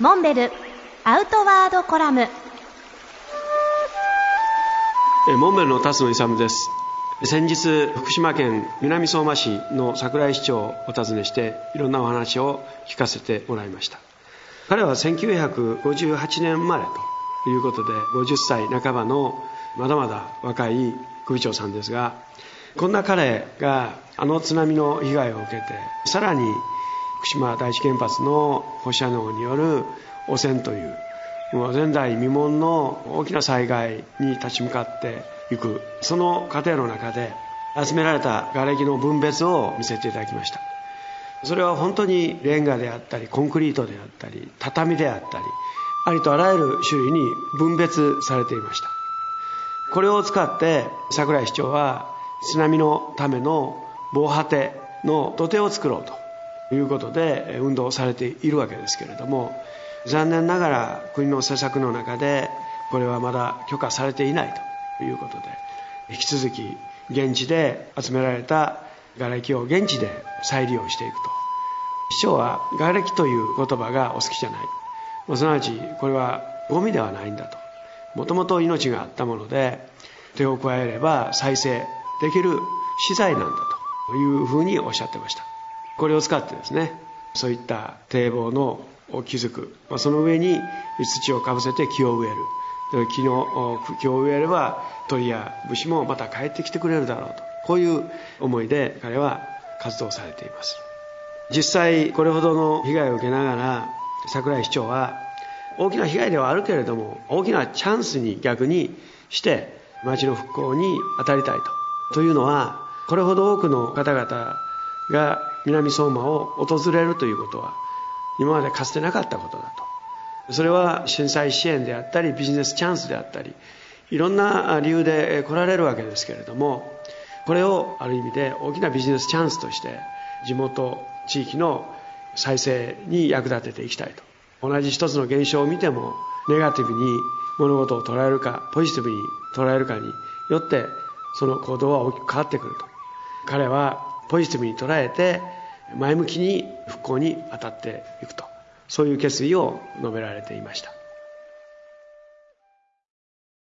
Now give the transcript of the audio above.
モンベルアウトワードコラム。モンベルの辰野勇です。先日福島県南相馬市の桜井市長をお訪ねしていろんなお話を聞かせてもらいました。彼は1958年生まれということで50歳半ばのまだまだ若い首長さんですがこんな彼があの津波の被害を受けてさらに福島第一原発の放射能による汚染というもう前代未聞の大きな災害に立ち向かっていくその過程の中で集められた瓦礫の分別を見せていただきました。それは本当にレンガであったりコンクリートであったり畳であったりありとあらゆる種類に分別されていました。これを使って櫻井市長は津波のための防波堤の土手を作ろうということで運動されているわけですけれども残念ながら国の施策の中でこれはまだ許可されていないということで引き続き現地で集められた瓦礫を現地で再利用していくと。市長は瓦礫という言葉がお好きじゃない。すなわちこれはゴミではないんだと。もともと命があったもので手を加えれば再生できる資材なんだというふうにおっしゃってました。これを使ってですねそういった堤防のを築く。まその上に土をかぶせて木を植える。木の木を植えれば鳥や虫もまた帰ってきてくれるだろうと。こういう思いで彼は活動されています。実際これほどの被害を受けながら桜井市長は大きな被害ではあるけれども大きなチャンスに逆にして町の復興に当たりたいと。というのはこれほど多くの方々が南相馬を訪れるということは今までかつてなかったことだと。それは震災支援であったりビジネスチャンスであったりいろんな理由で来られるわけですけれどもこれをある意味で大きなビジネスチャンスとして地元地域の再生に役立てていきたいと。同じ一つの現象を見てもネガティブに物事を捉えるかポジティブに捉えるかによってその行動は大きく変わってくると。彼はポジティブに捉えて前向きに復興に当たっていくと。そういう決意を述べられていました。